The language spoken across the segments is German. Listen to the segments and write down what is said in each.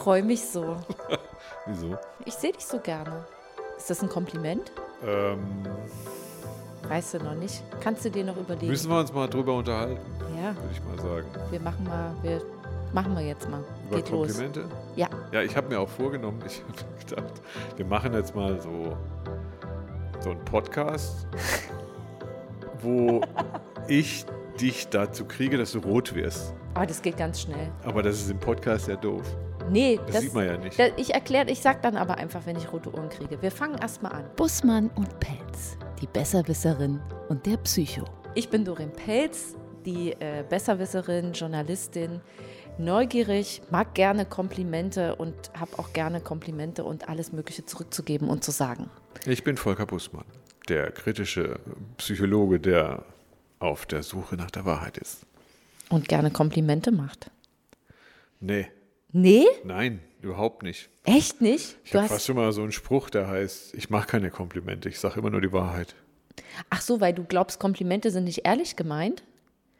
freue mich so. Wieso? Ich sehe dich so gerne. Ist das ein Kompliment? Ähm, Weißt du noch nicht. Kannst du dir noch überlegen? müssen wir uns mal drüber unterhalten, ja, würde ich mal sagen. wir machen mal, wir machen wir jetzt mal. Über Geht los. Komplimente? Ja. Ja, ich habe mir auch vorgenommen, ich habe gedacht, wir machen jetzt mal so, so einen Podcast, wo ich dich dazu kriege, dass du rot wirst. Aber das geht ganz schnell. Aber das ist im Podcast ja doof. Nee, Das, sieht man ja nicht. Da, ich erkläre, ich sag dann aber einfach, wenn ich rote Ohren kriege. Wir fangen erstmal an. Bussmann und Pelz, die Besserwisserin und der Psycho. Ich bin Doreen Pelz, die äh, Besserwisserin, Journalistin, neugierig, mag gerne Komplimente und habe auch gerne Komplimente und alles Mögliche zurückzugeben und zu sagen. Ich bin Volker Bussmann, der kritische Psychologe, der auf der Suche nach der Wahrheit ist. Und gerne Komplimente macht. Nee, Nee? nein, überhaupt nicht. Echt nicht? Ich habe fast schon mal so einen Spruch, der heißt, ich mache keine Komplimente, ich sage immer nur die Wahrheit. ach so, weil du glaubst, Komplimente sind nicht ehrlich gemeint?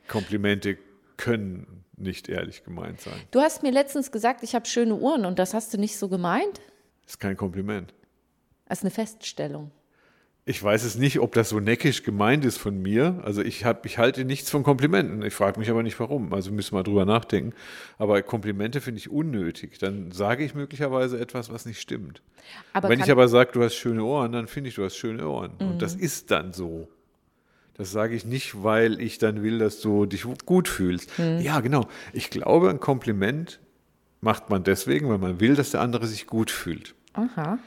Komplimente können nicht ehrlich gemeint sein. Du hast mir letztens gesagt, ich habe schöne Ohren und das hast du nicht so gemeint? Ist kein Kompliment. Das ist eine Feststellung. Ich weiß es nicht, ob das so neckisch gemeint ist von mir. Also ich, hab, ich halte nichts von Komplimenten. Ich frage mich aber nicht warum. Also müssen wir drüber nachdenken. Aber Komplimente finde ich unnötig. Dann sage ich möglicherweise etwas, was nicht stimmt. Aber Wenn ich aber sage, du hast schöne Ohren, dann finde ich, du hast schöne Ohren. Und Mhm. das ist dann so. Das sage ich nicht, weil ich dann will, dass du dich gut fühlst. Mhm. Ja, genau. Ich glaube, ein Kompliment macht man deswegen, weil man will, dass der andere sich gut fühlt. aha.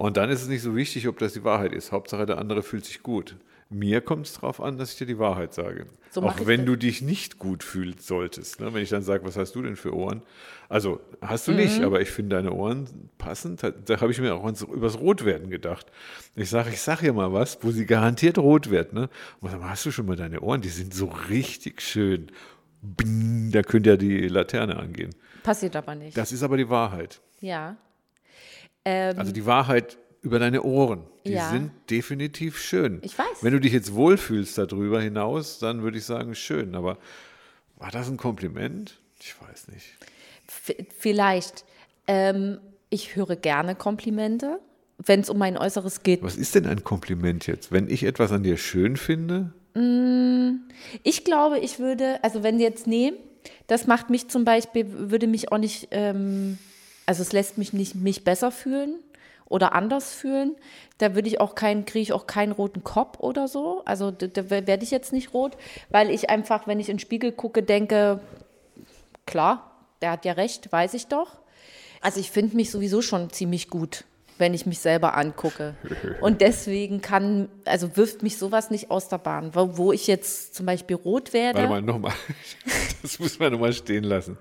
Und dann ist es nicht so wichtig, ob das die Wahrheit ist. Hauptsache, der andere fühlt sich gut. Mir kommt es darauf an, dass ich dir die Wahrheit sage. So Auch wenn das. du dich nicht gut fühlen solltest. Ne? Wenn ich dann sage, was hast du denn für Ohren? Also, hast du Mhm. nicht, aber ich finde deine Ohren passend. Da- Da habe ich mir auch ans- übers Rotwerden gedacht. Ich sage, ich sage ihr mal was, wo sie garantiert rot wird. Ne? Und dann hast du schon mal deine Ohren, die sind so richtig schön. Bing, da könnte ja die Laterne angehen. Passiert aber nicht. Das ist aber die Wahrheit. ja. Ähm, Also die Wahrheit über deine Ohren, die Ja. sind definitiv schön. Ich weiß. Wenn du dich jetzt wohlfühlst darüber hinaus, dann würde ich sagen, schön. Aber war das ein Kompliment? Ich weiß nicht. V- Vielleicht. Ähm, ich höre gerne Komplimente, wenn es um mein Äußeres geht. Was ist denn ein Kompliment jetzt? Wenn ich etwas an dir schön finde, Ich glaube, ich würde, also wenn jetzt, nee, das macht mich zum Beispiel, würde mich auch nicht, ähm, also es lässt mich nicht mich besser fühlen oder anders fühlen. Da würde ich auch keinen, kriege ich auch keinen roten Kopf oder so. Also da, da werde ich jetzt nicht rot, weil ich einfach, wenn ich in den Spiegel gucke, denke, klar, der hat ja recht, weiß ich doch. Also ich finde mich sowieso schon ziemlich gut, wenn ich mich selber angucke. Und deswegen kann, also wirft mich sowas nicht aus der Bahn, wo, wo ich jetzt zum Beispiel rot werde. warte mal, nochmal. Das muss man nochmal stehen lassen.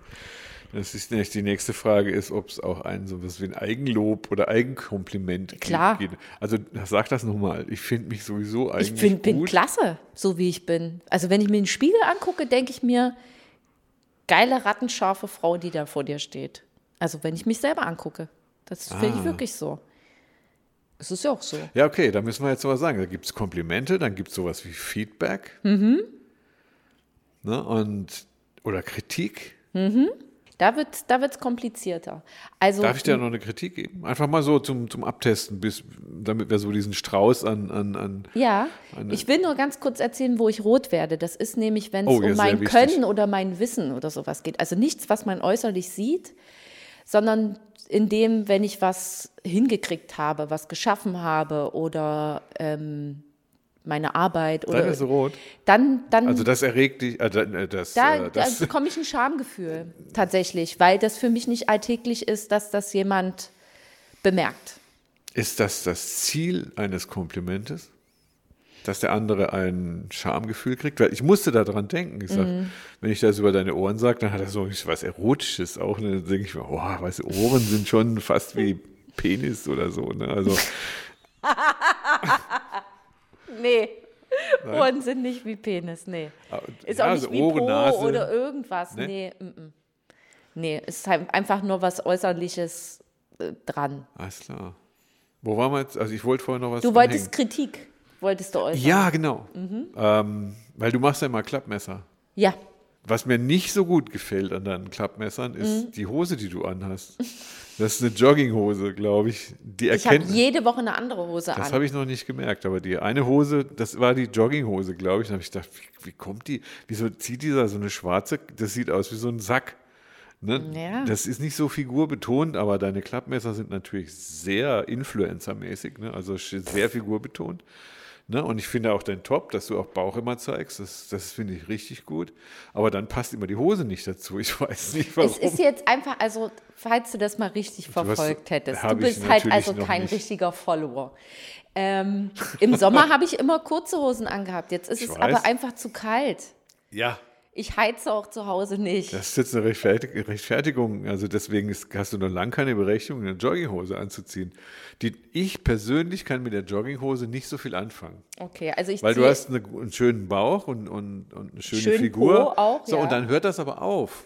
Das ist nämlich die nächste Frage ist, ob es auch ein so was wie ein Eigenlob oder Eigenkompliment Klar. gibt. Also sag das nochmal. Ich finde mich sowieso eigentlich Ich find, bin gut. klasse, so wie ich bin. Also wenn ich mir den Spiegel angucke, denke ich mir, geile, rattenscharfe Frau, die da vor dir steht. Also wenn ich mich selber angucke. Das finde ich Ah. wirklich so. Es ist ja auch so. Ja, okay, da müssen wir jetzt sowas sagen. Da gibt es Komplimente, dann gibt es sowas wie Feedback. Mhm. Ne, und, oder Kritik. Da wird es da wird's komplizierter. Also, Darf ich dir noch eine Kritik geben? Einfach mal so zum, zum Abtesten, bis, damit wir so diesen Strauß an. an, an Ja, Eine- ich will nur ganz kurz erzählen, wo ich rot werde. Das ist nämlich, wenn es Oh, um mein. Können oder mein Wissen oder sowas geht. Also nichts, was man äußerlich sieht, sondern in dem, wenn ich was hingekriegt habe, was geschaffen habe oder ähm, meine Arbeit dann oder ist es rot. dann, dann Also das erregt dich. Äh, dann, äh, das, da, äh, da das, bekomme ich ein Schamgefühl tatsächlich, weil das für mich nicht alltäglich ist, dass das jemand bemerkt. ist das das Ziel eines Komplimentes? Dass der andere ein Schamgefühl kriegt? Weil ich musste daran denken. Ich sag, Mhm. wenn ich das über deine Ohren sage, dann hat er so was Erotisches auch. Ne? Dann denke ich mir, oh, weißt du, Ohren sind schon fast wie Penis oder so. Ne? Also Nee. Ohren sind nicht wie Penis, nee. Ist ja, auch nicht also wie Ohren, Po Nase. oder irgendwas. Ne? Nee, mm, mm. nee, ist halt einfach nur was Äußerliches äh, dran. Alles klar. Wo waren wir jetzt? Also ich wollte vorher noch was Du wolltest Kritik, wolltest du äußern. Ja, genau. Mhm. Ähm, weil du machst ja immer Klappmesser. Ja, Was mir nicht so gut gefällt an deinen Klappmessern, ist Mhm. die Hose, die du anhast. Das ist eine Jogginghose, glaube ich. Die Ich habe jede Woche eine andere Hose das an. habe ich noch nicht gemerkt, aber die eine Hose, das war die Jogginghose, glaube ich. Da habe ich gedacht, wie, wie kommt die? Wieso zieht dieser so eine schwarze? Das sieht aus wie so ein Sack. Ne? Ja. Das ist nicht so figurbetont, aber deine Klappmesser sind natürlich sehr influencermäßig, ne? also sehr figurbetont. Ne? Und ich finde auch dein Top, dass du auch Bauch immer zeigst, das, das finde ich richtig gut. Aber dann passt immer die Hose nicht dazu. Ich weiß nicht warum. Es ist jetzt einfach, also falls du das mal richtig hast- verfolgt hättest, du bist halt also kein nicht. richtiger Follower. Ähm, Im Sommer habe ich immer kurze Hosen angehabt. Jetzt ist Ich es weiß. aber einfach zu kalt. ja, Ich heize auch zu Hause nicht. Das ist jetzt eine Rechtfertig- Rechtfertigung. Also deswegen ist, hast du noch lange keine Berechtigung, eine Jogginghose anzuziehen. Die, ich persönlich kann mit der Jogginghose nicht so viel anfangen. Okay, also ich Weil du hast eine, einen schönen Bauch und, und, und eine schöne Schönen Figur. Po auch, so, ja. und dann hört das aber auf.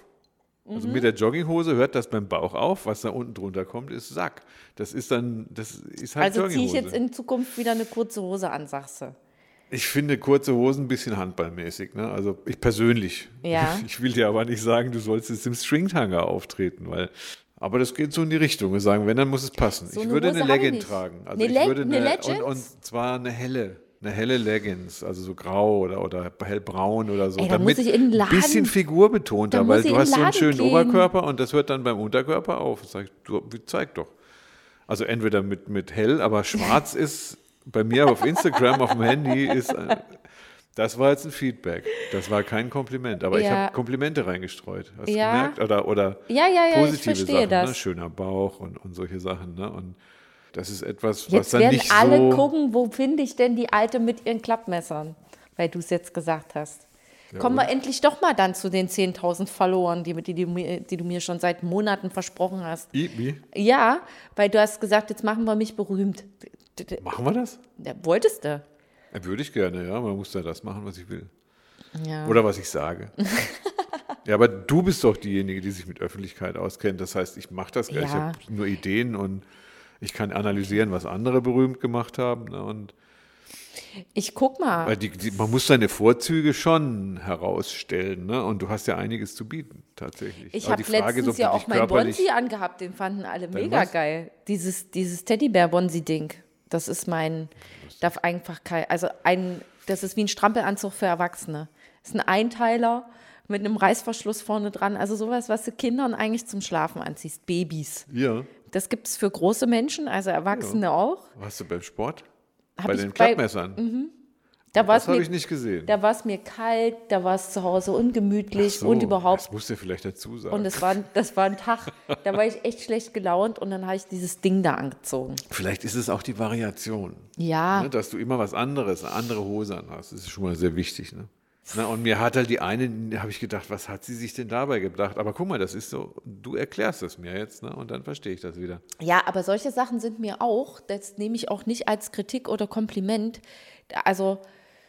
Also mit der Jogginghose hört das beim Bauch auf. Was da unten drunter kommt, ist Sack. Das ist dann, das ist halt also ziehe ich jetzt in Zukunft wieder eine kurze Hose an, sagst du. Ich finde kurze Hosen ein bisschen handballmäßig. Ne? Also ich persönlich. Ja. Ich will dir aber nicht sagen, du sollst jetzt im Stringtanger auftreten, weil. Aber das geht so in die Richtung. Wir sagen, wenn, dann muss es passen. So ich eine würde Hose eine habe ich Legging nicht. tragen. Also Eine ich würde eine eine, und, und zwar eine helle. Eine helle Leggings, also so grau oder, oder hellbraun oder so. Ey, da den ein bisschen figurbetonter, Da weil du hast so einen schönen gehen. Oberkörper und das hört dann beim Unterkörper auf. Sag ich, du, zeig doch. Also entweder mit, mit hell, aber schwarz ist bei mir auf Instagram, auf dem Handy, ist. äh, Das war jetzt ein Feedback. Das war kein Kompliment. Aber ich Ja. habe Komplimente reingestreut. Hast du Ja. gemerkt? Oder, oder Ja, ja, ja, ich positive verstehe Sachen. Ne? das. Schöner Bauch und, und solche Sachen. Ne? Und das ist etwas, was Jetzt dann werden nicht alle so. gucken, wo finde ich denn die Alte mit ihren Klappmessern, weil du es jetzt gesagt hast. Kommen wir endlich doch mal dann zu den 10.000 Followern, die, die, du mir- die du mir schon seit Monaten versprochen hast. I, wie? Ja, weil du hast gesagt, jetzt machen wir mich berühmt. Machen wir das? Ja, wolltest du? Ja, würde ich gerne, ja. Man muss ja das machen, was ich will. Ja. Oder was ich sage. ja, aber du bist doch diejenige, die sich mit Öffentlichkeit auskennt. Das heißt, ich mache das gar nicht. Ich Ja. habe nur Ideen und ich kann analysieren, was andere berühmt gemacht haben. Ne? Und Ich guck mal. weil die, die, man muss seine Vorzüge schon herausstellen. Ne? Und du hast ja einiges zu bieten, tatsächlich. Ich habe ist, letztens du ja auch mein körperlich- Bonsi angehabt, den fanden alle mega was? geil. Dieses, dieses Teddybär-Bonsi-Ding. Das ist mein, darf einfach kein, also ein, das ist wie ein Strampelanzug für Erwachsene. Das ist ein Einteiler mit einem Reißverschluss vorne dran. Also sowas, was du Kindern eigentlich zum Schlafen anziehst. Babys. Ja. Das gibt es für große Menschen, also Erwachsene auch. Warst du beim Sport? Hab bei den bei- Klappmessern? Da war das es habe mir, ich nicht gesehen. da war es mir kalt, da war es zu Hause ungemütlich so, und überhaupt Das musst du vielleicht dazu sagen. Und es war, das war ein Tag, da war ich echt schlecht gelaunt und dann habe ich dieses Ding da angezogen. Vielleicht ist es auch die Variation. Ja, Ne, dass du immer was anderes, eine andere Hose anhast. Das ist schon mal sehr wichtig. Ne? Na, und mir hat halt die eine, da habe ich gedacht, was hat sie sich denn dabei gedacht? Aber guck mal, das ist so, du erklärst es mir jetzt, ne? und dann verstehe ich das wieder. ja, aber solche Sachen sind mir auch, das nehme ich auch nicht als Kritik oder Kompliment. Also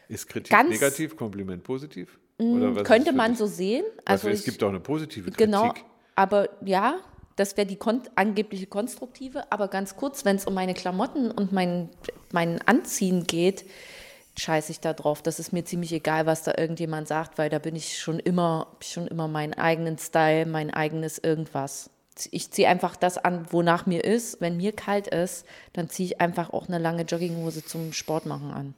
Ist Kritik Ganz- negativ, Kompliment positiv? Oder was könnte man dich? so sehen. Also Also es ich, gibt auch eine positive Kritik. genau, aber ja, das wäre die kon angebliche konstruktive. Aber ganz kurz, wenn es um meine Klamotten und mein, mein Anziehen geht, scheiße ich da drauf. Das ist mir ziemlich egal, was da irgendjemand sagt, weil da bin ich schon immer, schon immer meinen eigenen Style, mein eigenes irgendwas. Ich ziehe einfach das an, wonach mir ist. Wenn mir kalt ist, dann ziehe ich einfach auch eine lange Jogginghose zum Sport machen an.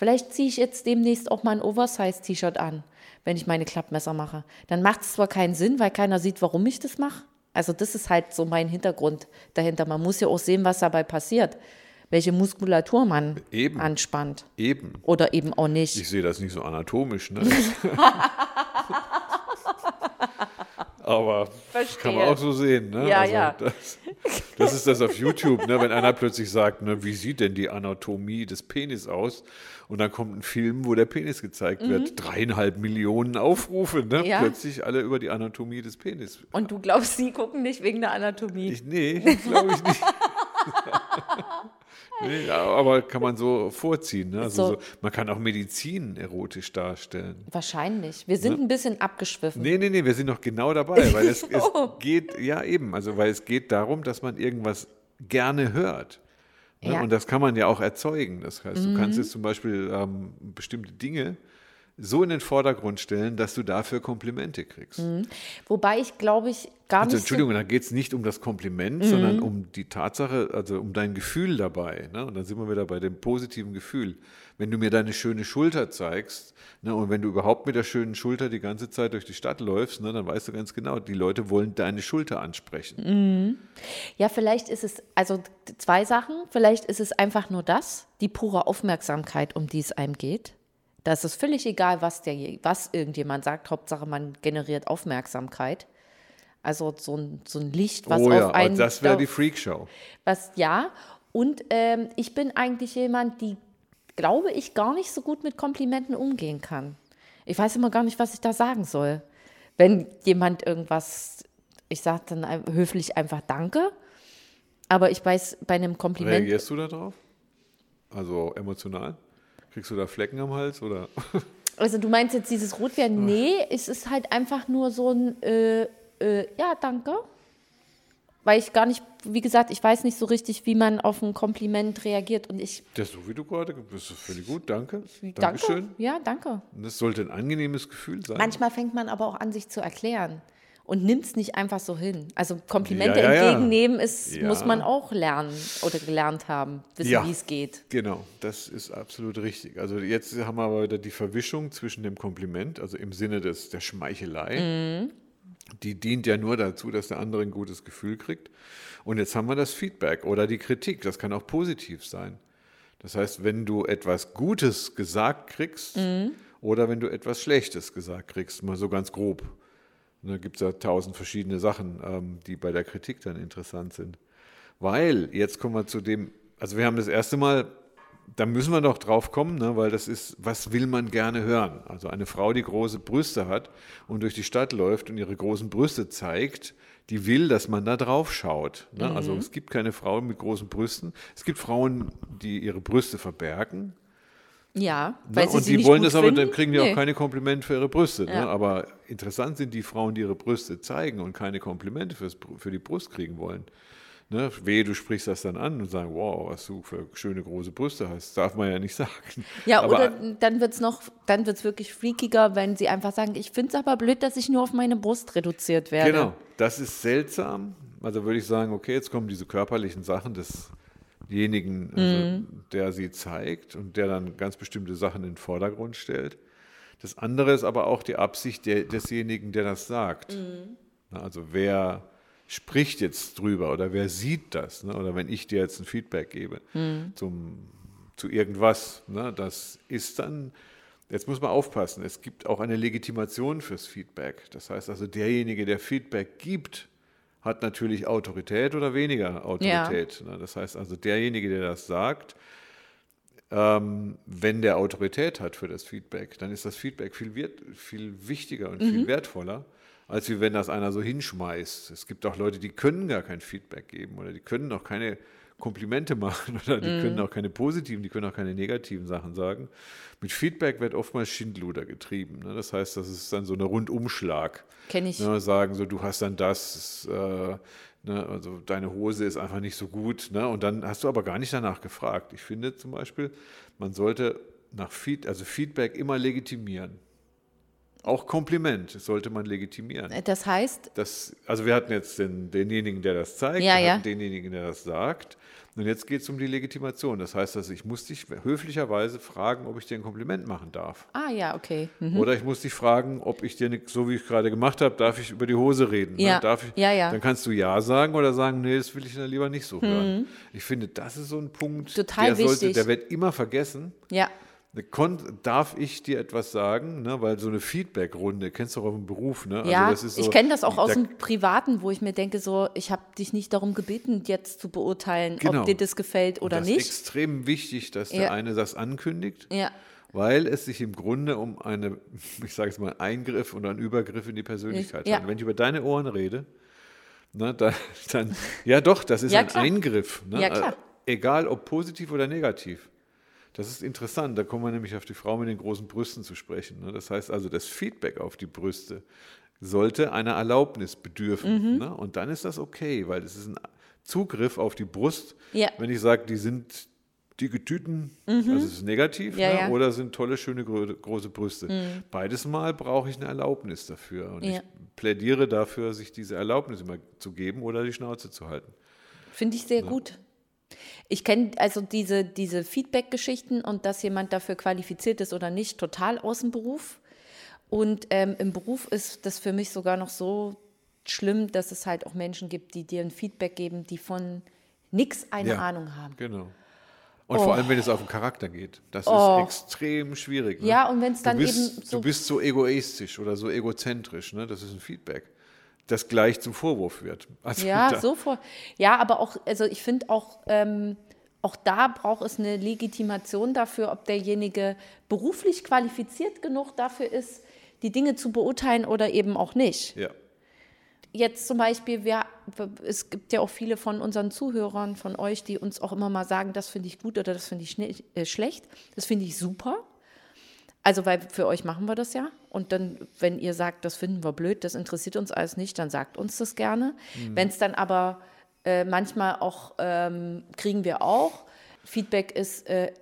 Vielleicht ziehe ich jetzt demnächst auch mal ein Oversize-T-Shirt an, wenn ich meine Klappmesser mache. Dann macht es zwar keinen Sinn, weil keiner sieht, warum ich das mache. Also das ist halt so mein Hintergrund dahinter. Man muss ja auch sehen, was dabei passiert, welche Muskulatur man Eben. anspannt Eben. oder eben auch nicht. Ich sehe das nicht so anatomisch. Ne? Aber kann man Verstehe. auch so sehen. Ne? Ja, ja. Das, das ist das auf YouTube, ne? wenn einer plötzlich sagt, ne, wie sieht denn die Anatomie des Penis aus? Und dann kommt ein Film, wo der Penis gezeigt wird. Dreieinhalb Millionen Aufrufe. Ne? Mhm. Ja. Plötzlich alle über die Anatomie des Penis. Und du glaubst, sie gucken nicht wegen der Anatomie. Ich, nee, glaube ich nicht. nee, aber kann man so vorziehen. Ne? Also So. so, man kann auch Medizin erotisch darstellen. Wahrscheinlich. Wir sind ein bisschen abgeschwiffen. Nee, nee, nee, wir sind noch genau dabei, weil es, es Oh. geht, ja eben, also weil es geht darum, dass man irgendwas gerne hört. Ne? Ja. Mhm. Und das kann man ja auch erzeugen. Das heißt, du kannst jetzt zum Beispiel ähm, bestimmte Dinge so in den Vordergrund stellen, dass du dafür Komplimente kriegst. Wobei ich glaube ich gar Also, nicht. Entschuldigung, da geht es nicht um das Kompliment, sondern um die Tatsache, also um dein Gefühl dabei. Ne? Und dann sind wir wieder bei dem positiven Gefühl. Wenn du mir deine schöne Schulter zeigst ne, und wenn du überhaupt mit der schönen Schulter die ganze Zeit durch die Stadt läufst, ne, dann weißt du ganz genau, die Leute wollen deine Schulter ansprechen. So, ja, vielleicht ist es, also zwei Sachen. Vielleicht ist es einfach nur das, die pure Aufmerksamkeit, um die es einem geht. Da ist es völlig egal, was, der, was irgendjemand sagt. Hauptsache, man generiert Aufmerksamkeit. Also so ein, so ein Licht, was oh ja, auf einen. das wäre die Freakshow. Was ja. Und ähm, ich bin eigentlich jemand, die, glaube ich, gar nicht so gut mit Komplimenten umgehen kann. Ich weiß immer gar nicht, was ich da sagen soll. Wenn jemand irgendwas, ich sage dann höflich einfach Danke, aber ich weiß bei einem Kompliment, Reagierst du da drauf? Also emotional? Kriegst du da Flecken am Hals oder? also du meinst jetzt dieses Rotwerden? Nee, es ist halt einfach nur so ein, äh, äh, ja, danke. Weil ich gar nicht, wie gesagt, ich weiß nicht so richtig, wie man auf ein Kompliment reagiert und ich Das so wie du gerade, das ist völlig gut, danke. Danke. Dankeschön. Ja, danke. Und das sollte ein angenehmes Gefühl sein. Manchmal fängt man aber auch an, sich zu erklären und nimmt es nicht einfach so hin. Also Komplimente Ja, ja, ja. entgegennehmen ist, Ja. muss man auch lernen oder gelernt haben, wissen, wie es geht. Genau, das ist absolut richtig. Also jetzt haben wir aber wieder die Verwischung zwischen dem Kompliment, also im Sinne des, der Schmeichelei. Die dient ja nur dazu, dass der andere ein gutes Gefühl kriegt. Und jetzt haben wir das Feedback oder die Kritik. Das kann auch positiv sein. Das heißt, wenn du etwas Gutes gesagt kriegst oder wenn du etwas Schlechtes gesagt kriegst, mal so ganz grob. Da gibt es ja tausend verschiedene Sachen, ähm, die bei der Kritik dann interessant sind. Weil, jetzt kommen wir zu dem, also wir haben das erste Mal, da müssen wir doch drauf kommen, ne, weil das ist, was will man gerne hören? Also eine Frau, die große Brüste hat und durch die Stadt läuft und ihre großen Brüste zeigt, die will, dass man da drauf schaut. Ne? Also es gibt keine Frauen mit großen Brüsten. Es gibt Frauen, die ihre Brüste verbergen. Ja, Ne? weil sie und sie die nicht wollen das aber, dann kriegen die Nee. auch keine Komplimente für ihre Brüste. Ne? Ja. Aber interessant sind die Frauen, die ihre Brüste zeigen und keine Komplimente fürs, für die Brust kriegen wollen. Ne? Wehe, du sprichst das dann an und sagst, wow, was du für schöne große Brüste hast. Darf man ja nicht sagen. Ja, aber, oder dann wird es noch, dann wird es wirklich freakiger, wenn sie einfach sagen, ich finde es aber blöd, dass ich nur auf meine Brust reduziert werde. Genau, das ist seltsam. Also würde ich sagen, okay, jetzt kommen diese körperlichen Sachen desjenigen, also der sie zeigt und der dann ganz bestimmte Sachen in den Vordergrund stellt. Das andere ist aber auch die Absicht der, desjenigen, der das sagt. Na, Also wer spricht jetzt drüber oder wer sieht das? Ne? Oder wenn ich dir jetzt ein Feedback gebe zum, zu irgendwas, ne? das ist dann, jetzt muss man aufpassen, es gibt auch eine Legitimation fürs Feedback. Das heißt also, derjenige, der Feedback gibt, hat natürlich Autorität oder weniger Autorität. Ne? Das heißt also, derjenige, der das sagt, ähm, wenn der Autorität hat für das Feedback, dann ist das Feedback viel, wert, viel wichtiger und viel wertvoller, als wie wenn das einer so hinschmeißt. Es gibt auch Leute, die können gar kein Feedback geben oder die können auch keine Komplimente machen oder die können auch keine positiven, die können auch keine negativen Sachen sagen. Mit Feedback wird oftmals Schindluder getrieben. Ne? Das heißt, das ist dann so ein Rundumschlag. Kenn ich. Ne? Sagen so, du hast dann das, äh, ne? also deine Hose ist einfach nicht so gut. Ne? Und dann hast du aber gar nicht danach gefragt. Ich finde zum Beispiel, man sollte nach Feed, also Feedback immer legitimieren. Auch Kompliment sollte man legitimieren. Das heißt, Das, also wir hatten jetzt den, denjenigen, der das zeigt, Ja, ja. denjenigen, der das sagt. Und jetzt geht es um die Legitimation. Das heißt, also ich muss dich höflicherweise fragen, ob ich dir ein Kompliment machen darf. ah ja, okay. Hm. Oder ich muss dich fragen, ob ich dir, nicht, so wie ich gerade gemacht habe, darf ich über die Hose reden? ne? Ja. Darf ich, Ja, ja. Dann kannst du Ja sagen oder sagen, nee, das will ich dann lieber nicht so hören. Ich finde, das ist so ein Punkt, Mhm. Total der, sollte, wichtig. der wird immer vergessen. Ja, darf ich dir etwas sagen? Ne? Weil so eine Feedback-Runde, kennst du auch im Beruf, ne? ja. Also das ist so, ich kenne das auch aus da- dem Privaten, wo ich mir denke, so, ich habe dich nicht darum gebeten, jetzt zu beurteilen, Genau. ob dir das gefällt oder das nicht. ist extrem wichtig, dass der Ja. eine das ankündigt, Ja, weil es sich im Grunde um eine, ich sage es mal, Eingriff oder einen Übergriff in die Persönlichkeit Ja. handelt. Wenn ich über deine Ohren rede, ne, dann, dann, ja doch, das ist Ja, ein. Eingriff. Ne? Ja, klar. Äh, Egal ob positiv oder negativ. Das ist interessant, da kommen wir nämlich auf die Frau mit den großen Brüsten zu sprechen. Ne? Das heißt also, das Feedback auf die Brüste sollte einer Erlaubnis bedürfen. Mhm. Ne? Und dann ist das okay, weil es ist ein Zugriff auf die Brust. Ja. Wenn ich sage, die sind dicke Tüten, also es ist negativ, Mhm. Ja, ne? ja. Mhm. oder sind tolle, schöne, gro große Brüste. Beides Mal brauche ich eine Erlaubnis dafür. Und Ja. ich plädiere dafür, sich diese Erlaubnis immer zu geben oder die Schnauze zu halten. Finde ich sehr gut. Ich kenne also diese, diese Feedback-Geschichten und dass jemand dafür qualifiziert ist oder nicht, total aus dem Beruf. Und ähm, im Beruf ist das für mich sogar noch so schlimm, dass es halt auch Menschen gibt, die dir ein Feedback geben, die von nichts eine Ja. Ahnung haben. Genau. Und vor allem, wenn es auf den Charakter geht. Das Oh. ist extrem schwierig. Ne? Ja, und wenn's dann du bist, eben so- Du bist so egoistisch oder so egozentrisch. Ne? Das ist ein Feedback, das gleich zum Vorwurf wird. Also Ja, so vor. Ja, aber auch, also ich finde auch, ähm, auch da braucht es eine Legitimation dafür, ob derjenige beruflich qualifiziert genug dafür ist, die Dinge zu beurteilen oder eben auch nicht. Ja. Jetzt zum Beispiel, wir, es gibt ja auch viele von unseren Zuhörern, von euch, die uns auch immer mal sagen, das finde ich gut oder das finde ich äh, schlecht. Das finde ich super. Also, weil für euch machen wir das ja. Und dann, wenn ihr sagt, das finden wir blöd, das interessiert uns alles nicht, dann sagt uns das gerne. Wenn es dann aber äh, manchmal auch, ähm, kriegen wir auch, Feedback ist, äh,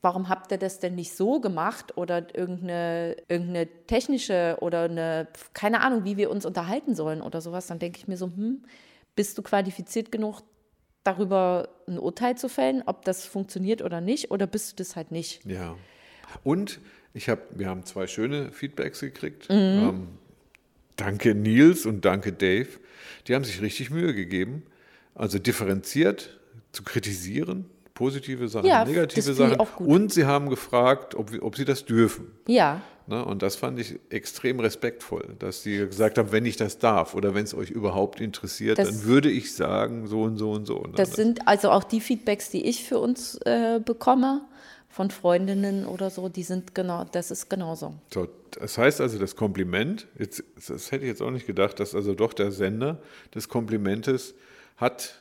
warum habt ihr das denn nicht so gemacht oder irgendeine, irgendeine technische oder eine, keine Ahnung, wie wir uns unterhalten sollen oder sowas, dann denke ich mir so, hm, bist du qualifiziert genug, darüber ein Urteil zu fällen, ob das funktioniert oder nicht, oder bist du das halt nicht? Ja. Und ich habe, wir haben zwei schöne Feedbacks gekriegt. Mhm. Ähm, danke Nils und danke Dave. Die haben sich richtig Mühe gegeben, also differenziert zu kritisieren, positive Sachen, Ja, negative Sachen. auch gut. Und sie haben gefragt, ob, ob sie das dürfen. Ja, Ne? Und das fand ich extrem respektvoll, dass sie gesagt haben, wenn ich das darf oder wenn es euch überhaupt interessiert, Das- dann würde ich sagen, so und so und so. Ne? das sind also auch die Feedbacks, die ich für uns äh, bekomme, von Freundinnen oder so, die sind genau, das ist genauso. So, das heißt also, das Kompliment, jetzt, das hätte ich jetzt auch nicht gedacht, dass also doch der Sender des Komplimentes hat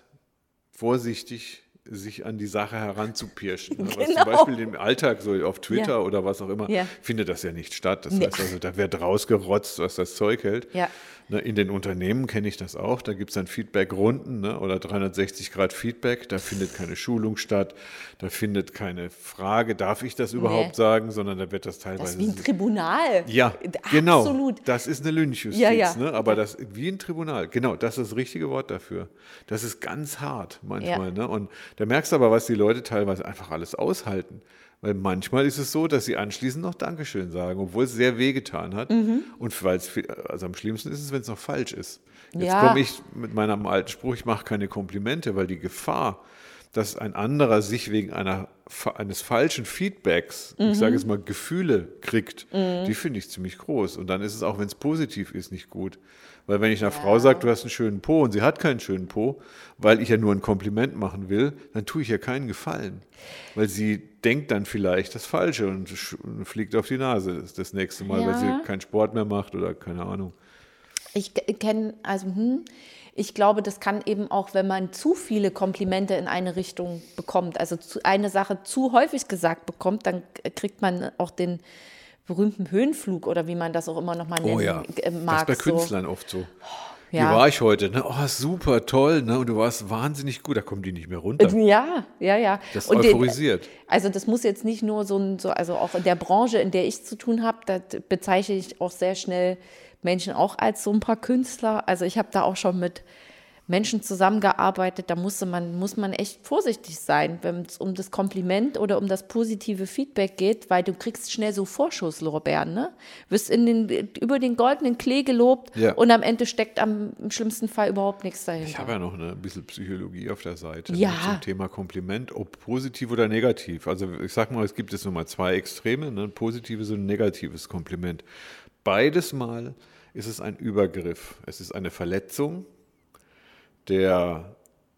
vorsichtig sich an die Sache heranzupirschen. ne? Was Genau. zum Beispiel im Alltag so auf Twitter Ja. oder was auch immer, Ja. findet das ja nicht statt. Das Nee. heißt also, da wird rausgerotzt, was das Zeug hält. Ja. Ne, in den Unternehmen kenne ich das auch. Da gibt es dann Feedback-Runden ne, oder 360 Grad Feedback. Da findet keine Schulung statt. Da findet keine Frage, darf ich das überhaupt Nee. sagen, sondern da wird das Das teilweise ist wie ein Tribunal. ja, genau. Absolut. Das ist eine Lynchjustiz, Ja, ja. Ne? aber das wie ein Tribunal. Genau, das ist das richtige Wort dafür. Das ist ganz hart manchmal. Ne? Und da merkst du aber, was die Leute teilweise einfach alles aushalten. Weil manchmal ist es so, dass sie anschließend noch Dankeschön sagen, obwohl es sehr wehgetan hat. Mhm. Und weil es, also am schlimmsten ist es, wenn es noch falsch ist. Jetzt Ja. komme ich mit meinem alten Spruch, ich mache keine Komplimente, weil die Gefahr, dass ein anderer sich wegen einer, eines falschen Feedbacks, ich sage jetzt mal Gefühle kriegt, die finde ich ziemlich groß. Und dann ist es auch, wenn es positiv ist, nicht gut. Weil wenn ich einer Frau sage, du hast einen schönen Po und sie hat keinen schönen Po, weil ich ja nur ein Kompliment machen will, dann tue ich ihr keinen Gefallen. Weil sie denkt dann vielleicht das Falsche und fliegt auf die Nase das, nächste Mal, weil Ja. sie keinen Sport mehr macht oder keine Ahnung. Ich kenne, also hm, ich glaube, das kann eben auch, wenn man zu viele Komplimente in eine Richtung bekommt, also zu, eine Sache zu häufig gesagt bekommt, dann kriegt man auch den berühmten Höhenflug oder wie man das auch immer nochmal nennen Oh ja, äh, mag. das ist bei so. Künstlern oft so. Ja. Wie war ich heute? Ne? Oh, super, toll. Ne? Und du warst wahnsinnig gut. Da kommen die nicht mehr runter. Ja, ja, ja. Das Und den- euphorisiert. also das muss jetzt nicht nur so ein, so, also auch in der Branche, in der ich zu tun habe, da bezeichne ich auch sehr schnell Menschen auch als so ein paar Künstler. Also ich habe da auch schon mit Menschen zusammengearbeitet, da musste man, muss man echt vorsichtig sein, wenn es um das Kompliment oder um das positive Feedback geht, weil du kriegst schnell so Vorschusslorbeeren, ne? Wirst in den, über den goldenen Klee gelobt Ja. und am Ende steckt am im schlimmsten Fall überhaupt nichts dahinter. Ich habe ja noch eine, ein bisschen Psychologie auf der Seite Ja. ne, zum Thema Kompliment, ob positiv oder negativ. Also ich sag mal, es gibt jetzt nochmal zwei Extreme, ne, ein positives und ein negatives Kompliment. Beides Mal ist es ein Übergriff. Es ist eine Verletzung der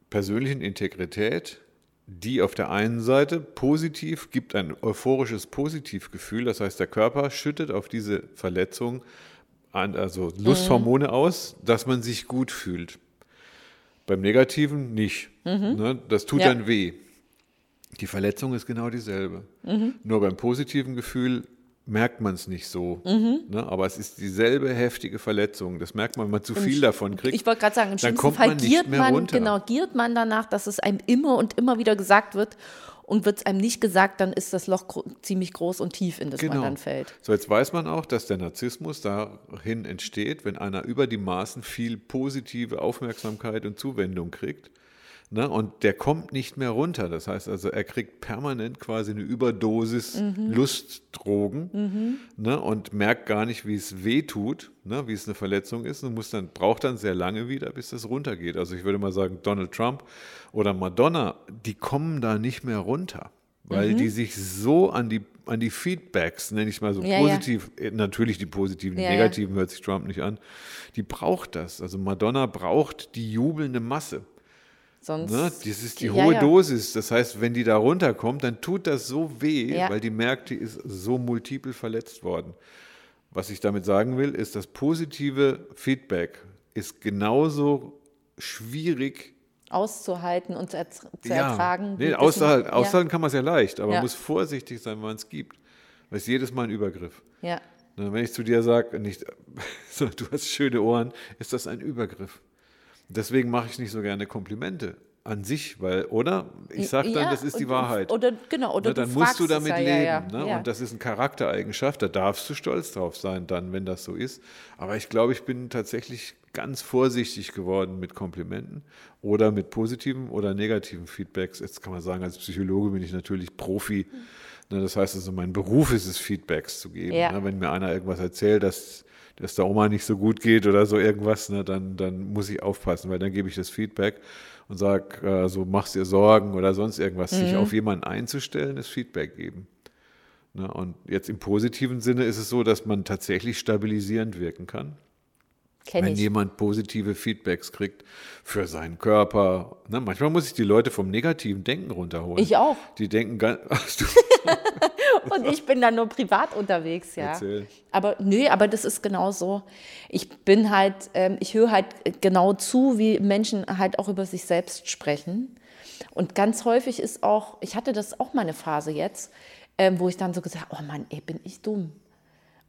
persönlichen Integrität, die auf der einen Seite positiv gibt ein euphorisches Positivgefühl, das heißt, der Körper schüttet auf diese Verletzung also Lusthormone aus, dass man sich gut fühlt. Beim Negativen nicht. Ne? Das tut Ja. dann weh. Die Verletzung ist genau dieselbe. Nur beim positiven Gefühl merkt man es nicht so. Ne? Aber es ist dieselbe heftige Verletzung. Das merkt man, wenn man zu viel davon kriegt. Ich wollte gerade sagen, im dann schlimmsten kommt Fall man nicht giert mehr man, runter. genau, giert man danach, dass es einem immer und immer wieder gesagt wird. und wird es einem nicht gesagt, dann ist das Loch gro ziemlich groß und tief, in das man dann fällt. So, jetzt weiß man auch, dass der Narzissmus dahin entsteht, wenn einer über die Maßen viel positive Aufmerksamkeit und Zuwendung kriegt. Ne, und der kommt nicht mehr runter. Das heißt also, er kriegt permanent quasi eine Überdosis Mhm. Lustdrogen ne, und merkt gar nicht, wie es weh tut, ne, wie es eine Verletzung ist und muss dann, braucht dann sehr lange wieder, bis das runtergeht. Also ich würde mal sagen, Donald Trump oder Madonna, die kommen da nicht mehr runter, Mhm. weil die sich so an die, an die Feedbacks, nenne ich mal so Ja, ja. positiv, äh, natürlich die positiven, die Ja, ja. negativen hört sich Trump nicht an, die braucht das. Also Madonna braucht die jubelnde Masse. Sonst, Ne? Das ist die Ja, hohe ja. Dosis. Das heißt, wenn die da runterkommt, dann tut das so weh, Ja. weil die merkt, die ist so multiple verletzt worden. Was ich damit sagen will, ist, das positive Feedback ist genauso schwierig auszuhalten und zu, er zu ertragen. Nee, auszuhalten, auszuhalten kann man es ja leicht, aber Ja. man muss vorsichtig sein, wenn man es gibt. Weil es ist jedes Mal ein Übergriff. Ja, ja. Ne, Wenn ich zu dir sage, nicht, du hast schöne Ohren, ist das ein Übergriff. Deswegen mache ich nicht so gerne Komplimente an sich, weil, oder? Ich sage dann, Ja, das ist die und- Wahrheit. Oder genau, oder Ne, dann du musst du damit ja, leben. Ja, ja. Ne? Und das ist eine Charaktereigenschaft, da darfst du stolz drauf sein, dann, wenn das so ist. Aber ich glaube, ich bin tatsächlich ganz vorsichtig geworden mit Komplimenten oder mit positiven oder negativen Feedbacks. Jetzt kann man sagen, als Psychologe bin ich natürlich Profi. Ne? Das heißt also, mein Beruf ist es, Feedbacks zu geben. Ne? Wenn mir einer irgendwas erzählt, dass dass der Oma nicht so gut geht oder so irgendwas, ne, dann, dann muss ich aufpassen, weil dann gebe ich das Feedback und sage, äh, so machst dir Sorgen oder sonst irgendwas. Mhm. Sich auf jemanden einzustellen, ist Feedback geben. Ne, und jetzt im positiven Sinne ist es so, dass man tatsächlich stabilisierend wirken kann. Kenn wenn ich. jemand positive Feedbacks kriegt für seinen Körper. Ne, manchmal muss ich die Leute vom negativen Denken runterholen. Ich auch. Die denken ganz. Und ich bin dann nur privat unterwegs, ja. Erzähl. Aber nö, aber das ist genau so. Ich bin halt, ähm, ich höre halt genau zu, wie Menschen halt auch über sich selbst sprechen. Und ganz häufig ist auch, ich hatte das auch mal eine Phase jetzt, ähm, wo ich dann so gesagt, oh Mann, ey, bin ich dumm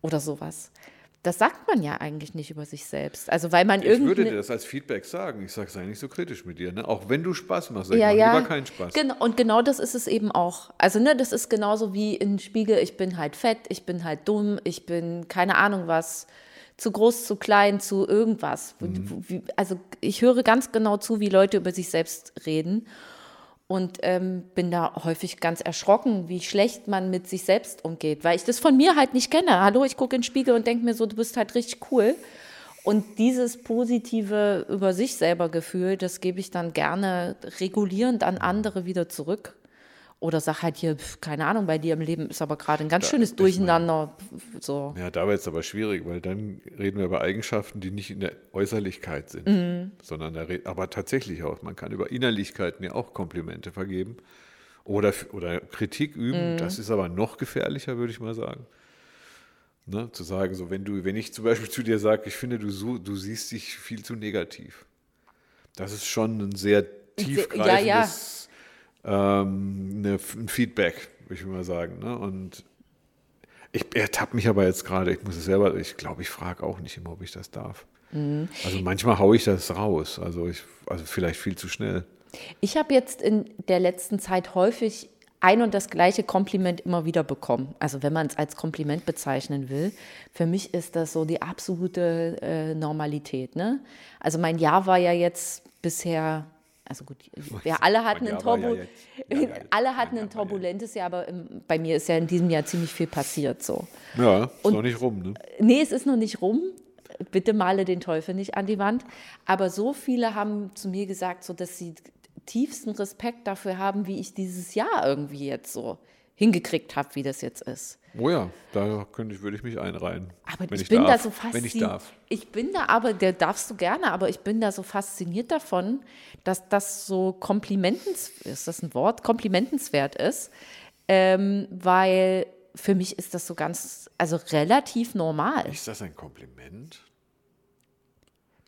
oder sowas. Das sagt man ja eigentlich nicht über sich selbst. Also weil man ich würde irgendwie dir das als Feedback sagen. Ich sage, sei nicht so kritisch mit dir. Ne? Auch wenn du Spaß machst, sag ich, ja, mach ja. lieber keinen Spaß. Genau, und genau das ist es eben auch. Also, ne, das ist genauso wie in Spiegel, ich bin halt fett, ich bin halt dumm, ich bin keine Ahnung was, zu groß, zu klein, zu irgendwas. Mhm. Also, ich höre ganz genau zu, wie Leute über sich selbst reden und ähm, bin da häufig ganz erschrocken, wie schlecht man mit sich selbst umgeht, weil ich das von mir halt nicht kenne. Hallo, ich gucke in den Spiegel und denke mir so, du bist halt richtig cool. Und dieses positive über sich selber Gefühl, das gebe ich dann gerne regulierend an andere wieder zurück. Oder sag halt hier, keine Ahnung, bei dir im Leben ist aber gerade ein ganz schönes ich Durcheinander. So. Ja, da wird es aber schwierig, weil dann reden wir über Eigenschaften, die nicht in der Äußerlichkeit sind, Mhm. sondern da aber tatsächlich auch. Man kann über Innerlichkeiten ja auch Komplimente vergeben oder, oder Kritik Mhm. üben. Das ist aber noch gefährlicher, würde ich mal sagen. Ne, zu sagen, so wenn du, wenn ich zum Beispiel zu dir sage, ich finde, du, so, du siehst dich viel zu negativ. Das ist schon ein sehr tiefgreifendes Ähm, eine, ein Feedback, würde ich mal sagen. Ne? Und ich ertappe mich aber jetzt gerade, ich muss es selber, ich glaube, ich frage auch nicht immer, ob ich das darf. Mhm. Also manchmal haue ich das raus, also, ich, also vielleicht viel zu schnell. Ich habe jetzt in der letzten Zeit häufig ein und das gleiche Kompliment immer wieder bekommen. Also wenn man es als Kompliment bezeichnen will. Für mich ist das so die absolute äh, Normalität. Ne? Also mein Jahr war ja jetzt bisher, also gut, wir alle hatten ein, Turbu ja, ja, alle hatten ein turbulentes Jahr, aber im, bei mir ist ja in diesem Jahr ziemlich viel passiert. So. Ja, ist noch nicht rum. Ne? Nee, es ist noch nicht rum. Bitte male den Teufel nicht an die Wand. Aber so viele haben zu mir gesagt, so dass sie tiefsten Respekt dafür haben, wie ich dieses Jahr irgendwie jetzt so hingekriegt habe, wie das jetzt ist. Oh ja, da könnte ich, würde ich mich einreihen. Aber wenn ich, bin darf, da so fasziniert. Ich. Ich bin da aber, der darfst du gerne, aber ich bin da so fasziniert davon, dass das so komplimentens, ist das ein Wort, komplimentenswert ist, ähm, weil für mich ist das so ganz, also relativ normal. Ist das ein Kompliment?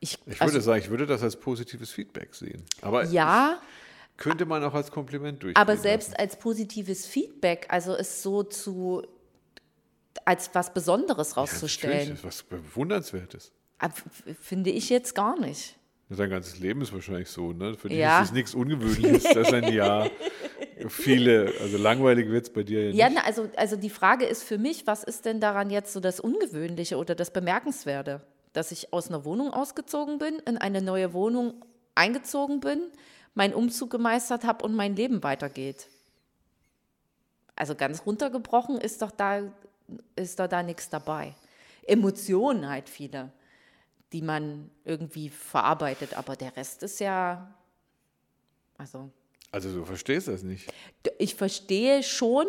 Ich, Ich also, würde sagen, ich würde das als positives Feedback sehen. Aber ja, könnte man auch als Kompliment durchgehen Aber lassen. selbst als positives Feedback, also es so zu als was Besonderes Ja, rauszustellen, das ist was Bewundernswertes. ab- f- finde ich jetzt gar nicht. Sein ganzes Leben ist wahrscheinlich so, ne? Für dich Ja. ist es nichts Ungewöhnliches, dass ein Jahr viele, also langweilig wird es bei dir ja nicht. Ja, na, also, also die Frage ist für mich, was ist denn daran jetzt so das Ungewöhnliche oder das Bemerkenswerte? Dass ich aus einer Wohnung ausgezogen bin, in eine neue Wohnung eingezogen bin, meinen Umzug gemeistert habe und mein Leben weitergeht. Also ganz runtergebrochen ist doch da, ist doch da nichts dabei. Emotionen halt viele, die man irgendwie verarbeitet, aber der Rest ist ja, also Also du verstehst das nicht. ich verstehe schon,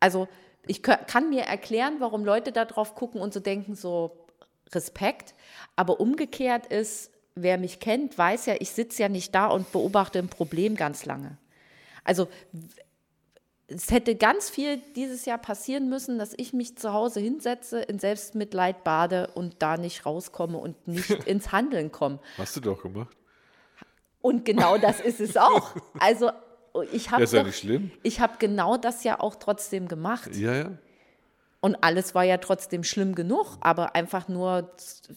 also ich kann mir erklären, warum Leute da drauf gucken und so denken, so Respekt, aber umgekehrt ist, wer mich kennt, weiß ja, ich sitze ja nicht da und beobachte ein Problem ganz lange. Also es hätte ganz viel dieses Jahr passieren müssen, dass ich mich zu Hause hinsetze, in Selbstmitleid bade und da nicht rauskomme und nicht ins Handeln komme. Hast du doch gemacht. Und genau das ist es auch. Also ich habe Ja, ist ja doch- nicht schlimm. ich habe genau das ja auch trotzdem gemacht. Ja, ja. Und alles war ja trotzdem schlimm genug, aber einfach nur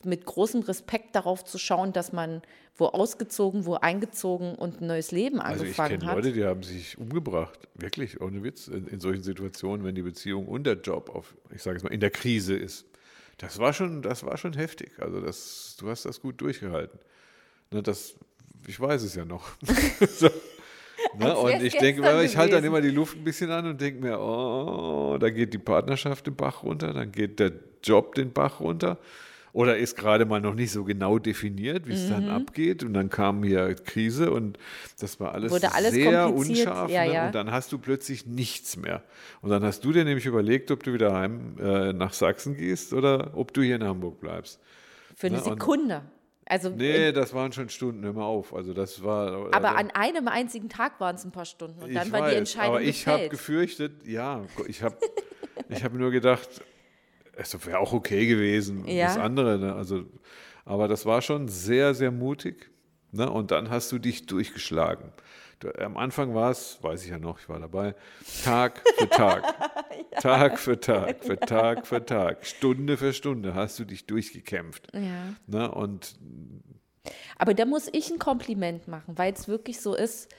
mit großem Respekt darauf zu schauen, dass man wo ausgezogen, wo eingezogen und ein neues Leben Also ich angefangen kenne hat. Leute, die haben sich umgebracht. Wirklich, ohne Witz. In, in solchen Situationen, wenn die Beziehung und der Job auf, ich sage es mal, in der Krise ist. Das war schon, das war schon heftig. Also das, du hast das gut durchgehalten. Ne, das, ich weiß es ja noch. Ne, und ich denke, gestern ich halte dann immer die Luft ein bisschen an und denke mir, oh, da geht die Partnerschaft den Bach runter, dann geht der Job den Bach runter. Oder ist gerade mal noch nicht so genau definiert, wie es Mhm. dann abgeht. Und dann kam hier Krise und das war alles, Wurde alles sehr unscharf. ja, ne? ja. Und dann hast du plötzlich nichts mehr. Und dann hast du dir nämlich überlegt, ob du wieder heim äh, nach Sachsen gehst oder ob du hier in Hamburg bleibst. Für eine Ne, und- Sekunde. Also, Nee, das waren schon Stunden, hör mal auf. Also das war. aber also, an einem einzigen Tag waren es ein paar Stunden. Und dann ich war weiß, die Entscheidung Aber ich habe gefürchtet, ja, ich habe ich hab nur gedacht, es wäre auch okay gewesen, Ja. das andere. Ne? Also, aber das war schon sehr, sehr mutig. Ne? Und dann hast du dich durchgeschlagen. Du, am Anfang war es, weiß ich ja noch, ich war dabei, Tag für Tag. Tag für Tag, für Tag für Tag, Stunde für Stunde hast du dich durchgekämpft. ja. Ne? Und Aber da muss ich ein Kompliment machen, weil es wirklich so ist.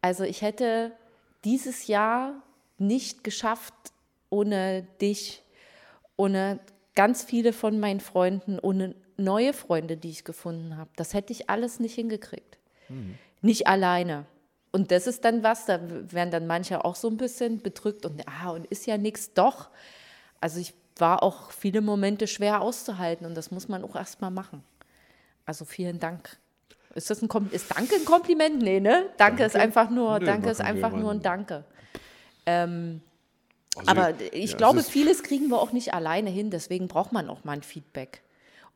Also ich hätte dieses Jahr nicht geschafft ohne dich, ohne ganz viele von meinen Freunden, ohne neue Freunde, die ich gefunden habe. Das hätte ich alles nicht hingekriegt. Nicht alleine. Und das ist dann was, da werden dann manche auch so ein bisschen bedrückt und ah, und ist ja nichts, doch. Also ich war auch viele Momente schwer auszuhalten und das muss man auch erstmal machen. Also vielen Dank. Ist das ein Kom ist Danke ein Kompliment? Nee, ne? Danke, ist Danke? einfach nur, Nee, Danke ist einfach nur ein Danke. also, Aber ja, ich es glaube, ist- vieles kriegen wir auch nicht alleine hin, deswegen braucht man auch mal ein Feedback.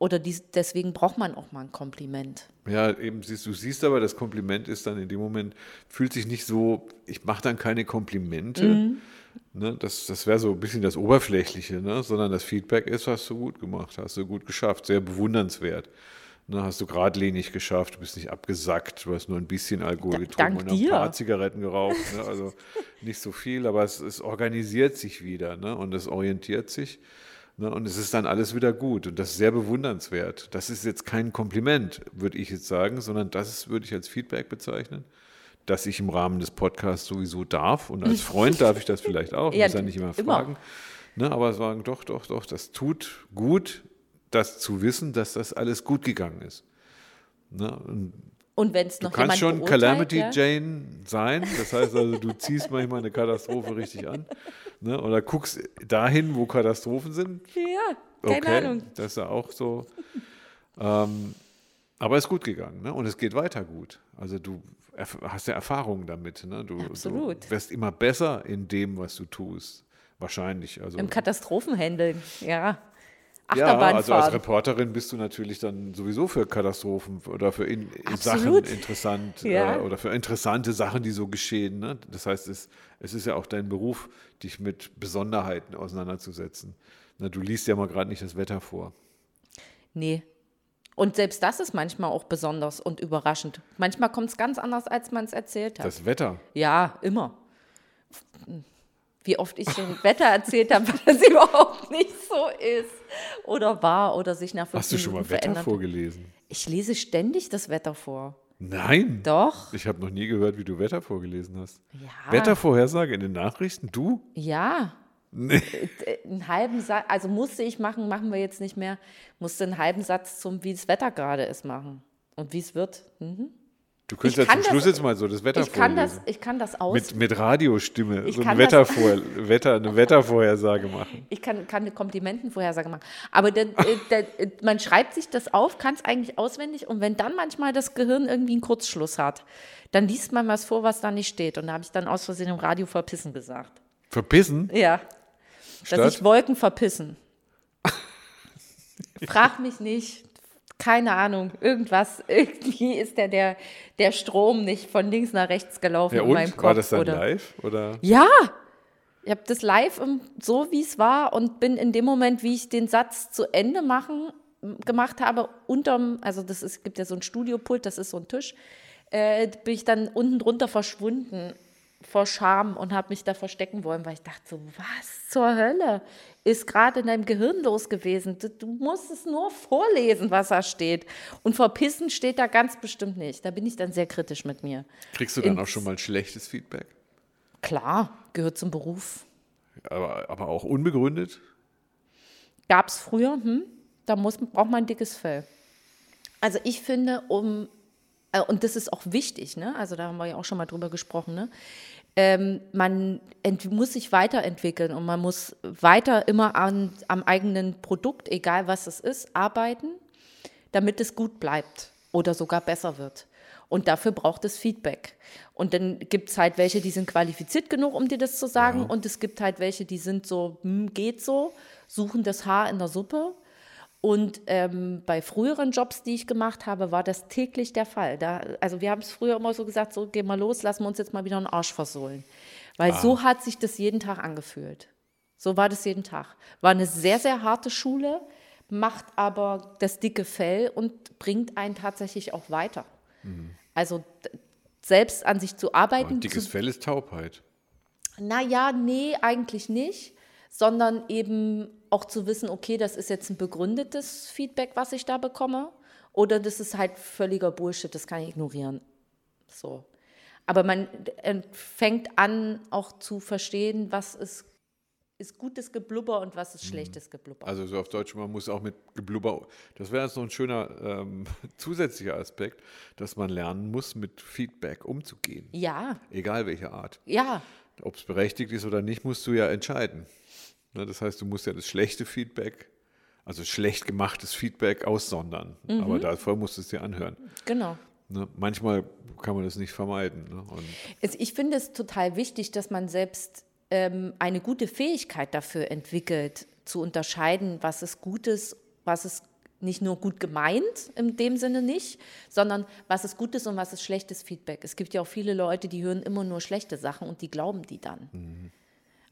Oder dies, deswegen braucht man auch mal ein Kompliment. Ja, eben siehst du siehst aber, das Kompliment ist dann in dem Moment, fühlt sich nicht so, ich mache dann keine Komplimente. Mhm. Ne, das das wäre so ein bisschen das Oberflächliche, ne, sondern das Feedback ist, hast du gut gemacht, hast du gut geschafft, sehr bewundernswert. Ne, hast du geradlinig geschafft, du bist nicht abgesackt, du hast nur ein bisschen Alkohol Da- getrunken und ein dir. paar Zigaretten geraucht. Ne, also nicht so viel, aber es, es organisiert sich wieder ne, und es orientiert sich. Ne, und es ist dann alles wieder gut und das ist sehr bewundernswert. Das ist jetzt kein Kompliment, würde ich jetzt sagen, sondern das würde ich als Feedback bezeichnen, dass ich im Rahmen des Podcasts sowieso darf und als Freund darf ich das vielleicht auch, Ja, muss ja nicht immer immer. fragen. Ne, aber sagen, doch, doch, doch, das tut gut, das zu wissen, dass das alles gut gegangen ist. Ne, und Und wenn es Du noch kannst jemand schon beurteilt, Calamity ja, Jane sein. Das heißt also, du ziehst manchmal eine Katastrophe richtig an. Ne? Oder guckst dahin, wo Katastrophen sind. Ja, keine Okay, Ahnung. das ist ja auch so. Ähm, aber es ist gut gegangen ne? und es geht weiter gut. Also du hast ja Erfahrung damit. Ne? Du, Absolut. du wirst immer besser in dem, was du tust. Wahrscheinlich. Also, Im Katastrophenhandeln, ja. Ja, Achterbahnfahren. also als Reporterin bist du natürlich dann sowieso für Katastrophen oder für in, Sachen interessant Ja. äh, oder für interessante Sachen, die so geschehen. Ne? Das heißt, es, es ist ja auch dein Beruf, dich mit Besonderheiten auseinanderzusetzen. Na, du liest ja mal gerade nicht das Wetter vor. Nee. Und selbst das ist manchmal auch besonders und überraschend. Manchmal kommt es ganz anders, als man es erzählt hat. Das Wetter. ja, immer. Wie oft ich schon Wetter erzählt habe, dass es überhaupt nicht so ist oder war oder sich nach Hast du schon mal Wetter verändert. vorgelesen? Ich lese ständig das Wetter vor. Nein. Doch. Ich habe noch nie gehört, wie du Wetter vorgelesen hast. Ja. Wettervorhersage in den Nachrichten? Du? Ja. Nee. Äh, Einen halben Satz, also musste ich machen, machen wir jetzt nicht mehr, musste einen halben Satz zum, wie das Wetter gerade ist, machen. Und wie es wird. Mhm. Du könntest Ich ja zum Schluss das- jetzt mal so das Wetter Ich kann, das, vorlesen. ich kann das aus. Mit, mit Radiostimme Ich so ein kann das- Wettervor Wetter, eine Wettervorhersage machen. Ich kann, kann eine Komplimentenvorhersage machen. Aber der, äh, der, äh, man schreibt sich das auf, kann es eigentlich auswendig und wenn dann manchmal das Gehirn irgendwie einen Kurzschluss hat, dann liest man was vor, was da nicht steht. Und da habe ich dann aus Versehen im Radio verpissen gesagt. Verpissen? Ja. Statt? Dass sich Wolken verpissen. Frag mich nicht. Keine Ahnung. Irgendwas. Irgendwie ist der, der, der Strom nicht von links nach rechts gelaufen Ja, in meinem? Kopf. War das dann oder? live? Oder? Ja, ich habe das live im, so, wie es war und bin in dem Moment, wie ich den Satz zu Ende machen, gemacht habe, unterm, also das ist, gibt ja so ein Studiopult, das ist so ein Tisch, äh, bin ich dann unten drunter verschwunden vor Scham und habe mich da verstecken wollen, weil ich dachte so, was zur Hölle ist gerade in deinem Gehirn los gewesen? Du, du musst es nur vorlesen, was da steht. Und verpissen steht da ganz bestimmt nicht. Da bin ich dann sehr kritisch mit mir. Kriegst du dann Ins- auch schon mal schlechtes Feedback? Klar, gehört zum Beruf. Aber, aber auch unbegründet? Gab es früher, hm? da muss, braucht man ein dickes Fell. Also ich finde, um, und das ist auch wichtig, ne? also da haben wir ja auch schon mal drüber gesprochen, ne? ähm, man muss sich weiterentwickeln und man muss weiter immer an, am eigenen Produkt, egal was es ist, arbeiten, damit es gut bleibt oder sogar besser wird. Und dafür braucht es Feedback. Und dann gibt es halt welche, die sind qualifiziert genug, um dir das zu sagen. Und es gibt halt welche, die sind so, hm, geht so, suchen das Haar in der Suppe. Und ähm, bei früheren Jobs, die ich gemacht habe, war das täglich der Fall. Da, also wir haben es früher immer so gesagt, so geh mal los, lassen wir uns jetzt mal wieder einen Arsch versohlen. Weil so hat sich das jeden Tag angefühlt. So war das jeden Tag. War eine sehr, sehr harte Schule, macht aber das dicke Fell und bringt einen tatsächlich auch weiter. Also d- selbst an sich zu Aber arbeiten. dickes zu, Fell ist Taubheit. naja, nee, eigentlich nicht, sondern eben auch zu wissen, okay, das ist jetzt ein begründetes Feedback, was ich da bekomme, oder das ist halt völliger Bullshit, das kann ich ignorieren. So. Aber man äh, fängt an, auch zu verstehen, was ist, ist gutes Geblubber und was ist schlechtes Geblubber. Also so auf Deutsch, man muss auch mit Geblubber, das wäre jetzt noch ein schöner ähm, zusätzlicher Aspekt, dass man lernen muss, mit Feedback umzugehen. ja, Egal welche Art. ja, Ob es berechtigt ist oder nicht, musst du ja entscheiden. Ne, das heißt, du musst ja das schlechte Feedback, also schlecht gemachtes Feedback aussondern. Mhm. Aber davor musst du es dir anhören. genau. Ne? Manchmal kann man das nicht vermeiden. Ne? Ich finde es total wichtig, dass man selbst ähm, eine gute Fähigkeit dafür entwickelt, zu unterscheiden, was ist Gutes, was ist nicht nur gut gemeint, in dem Sinne nicht, sondern was ist gutes und was ist schlechtes Feedback. Es gibt ja auch viele Leute, die hören immer nur schlechte Sachen und die glauben die dann.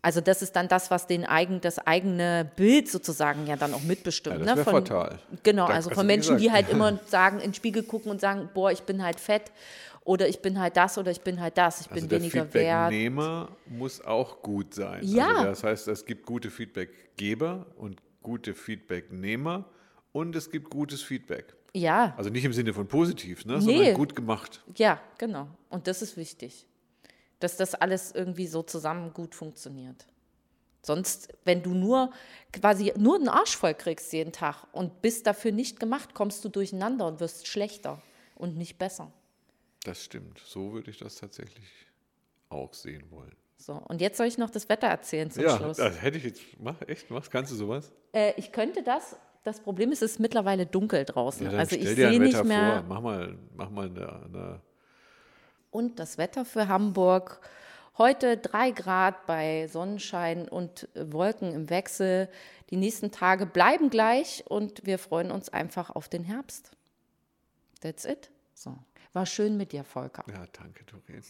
Also das ist dann das, was den eigen, das eigene Bild sozusagen ja dann auch mitbestimmt. Ja, das ne? fatal. Genau, Da- also also von wie Menschen, die halt immer sagen, in den Spiegel gucken und sagen, boah, ich bin halt fett oder ich bin halt das oder ich bin halt das, ich bin also der weniger wert. Feedbacknehmer muss auch gut sein. Ja. Also das heißt, es gibt gute Feedbackgeber und gute Feedbacknehmer und es gibt gutes Feedback. Ja, Also nicht im Sinne von positiv, ne, Nee. sondern gut gemacht. ja, genau. Und das ist wichtig, dass das alles irgendwie so zusammen gut funktioniert. Sonst, wenn du nur quasi nur einen Arsch voll kriegst jeden Tag und bist dafür nicht gemacht, kommst du durcheinander und wirst schlechter und nicht besser. Das stimmt. So würde ich das tatsächlich auch sehen wollen. So, und jetzt soll ich noch das Wetter erzählen zum ja, Schluss. das hätte ich jetzt. Mach, echt? Machst, kannst du sowas? Äh, ich könnte das. Das Problem ist, es ist mittlerweile dunkel draußen. Ja, also ich sehe nicht mehr. vor. Mach mal, mach mal eine, eine Und das Wetter für Hamburg. Heute drei Grad bei Sonnenschein und Wolken im Wechsel. Die nächsten Tage bleiben gleich und wir freuen uns einfach auf den Herbst. That's it. So. War schön mit dir, Volker. Ja, danke, Doreen.